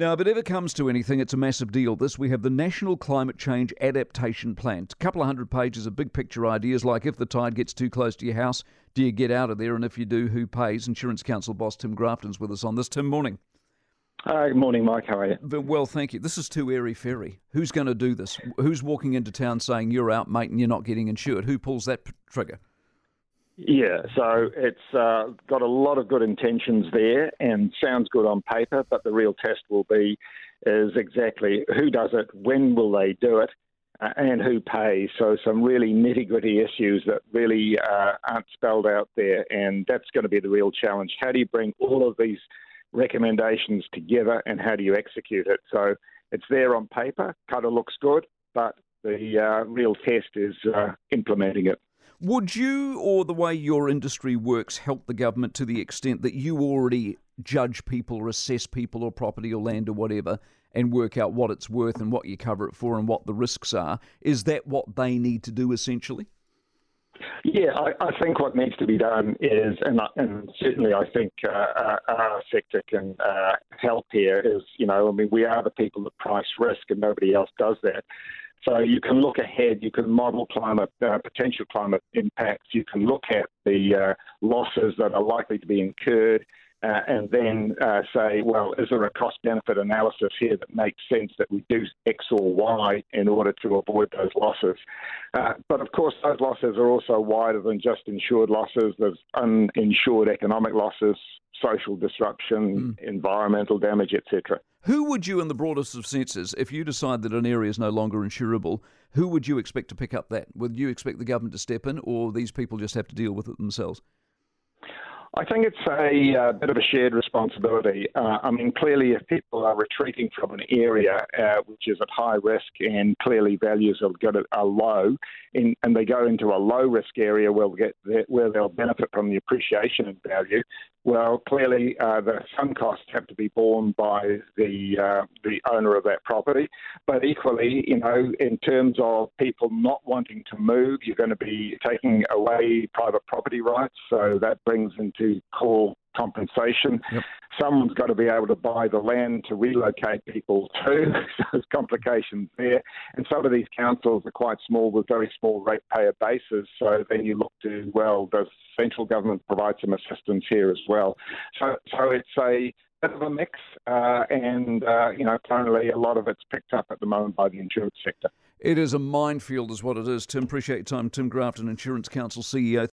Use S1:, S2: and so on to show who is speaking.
S1: Now, if it ever comes to anything, it's a massive deal. This, we have the National Climate Change Adaptation Plan. A couple of hundred pages of big picture ideas like if the tide gets too close to your house, do you get out of there? And if you do, who pays? Insurance Council boss Tim Grafton's with us on this. Tim, morning.
S2: Uh, good morning, Mike. How are you?
S1: Well, thank you. This is too airy fairy. Who's going to do this? Who's walking into town saying you're out, mate, and you're not getting insured? Who pulls that p- trigger?
S2: Yeah, so it's uh, got a lot of good intentions there and sounds good on paper, but the real test will be is exactly who does it, when will they do it, uh, and who pays. So some really nitty gritty issues that really uh, aren't spelled out there, and that's going to be the real challenge. How do you bring all of these recommendations together, and how do you execute it? So it's there on paper, kind of looks good, but the uh, real test is uh, implementing it.
S1: Would you, or the way your industry works, help the government to the extent that you already judge people or assess people or property or land or whatever and work out what it's worth and what you cover it for and what the risks are? Is that what they need to do essentially?
S2: Yeah, I, I think what needs to be done is, and, and certainly I think uh, our, uh, our sector can uh, help here, is, you know, I mean, we are the people that price risk and nobody else does that. So you can look ahead, you can model climate uh, potential climate impacts, you can look at the uh, losses that are likely to be incurred, uh, and then uh, say, well, is there a cost benefit analysis here that makes sense that we do X or Y in order to avoid those losses? Uh, but of course, those losses are also wider than just insured losses. There's uninsured economic losses, social disruption, mm. environmental damage, etc.
S1: Who would you, in the broadest of senses, if you decide that an area is no longer insurable, who would you expect to pick up that? Would you expect the government to step in, or these people just have to deal with it themselves?
S2: I think it's a uh, bit of a shared responsibility. Uh, I mean, clearly, if people are retreating from an area uh, which is at high risk and clearly values are, good, are low, in, and they go into a low risk area where, we'll get where they'll benefit from the appreciation in value, well, clearly uh, the some costs have to be borne by the uh, the owner of that property. But equally, you know, in terms of people not wanting to move, you're going to be taking away private property rights. So that brings into core compensation. Yep. Someone's got to be able to buy the land to relocate people to. so there's complications there. And some of these councils are quite small with very small ratepayer bases. So then you look to, well, does central government provide some assistance here as well? So, so it's a bit of a mix, uh, and uh, you know, currently a lot of it's picked up at the moment by the insurance sector.
S1: It is a minefield, is what it is. Tim, appreciate your time. Tim Grafton, Insurance Council CEO.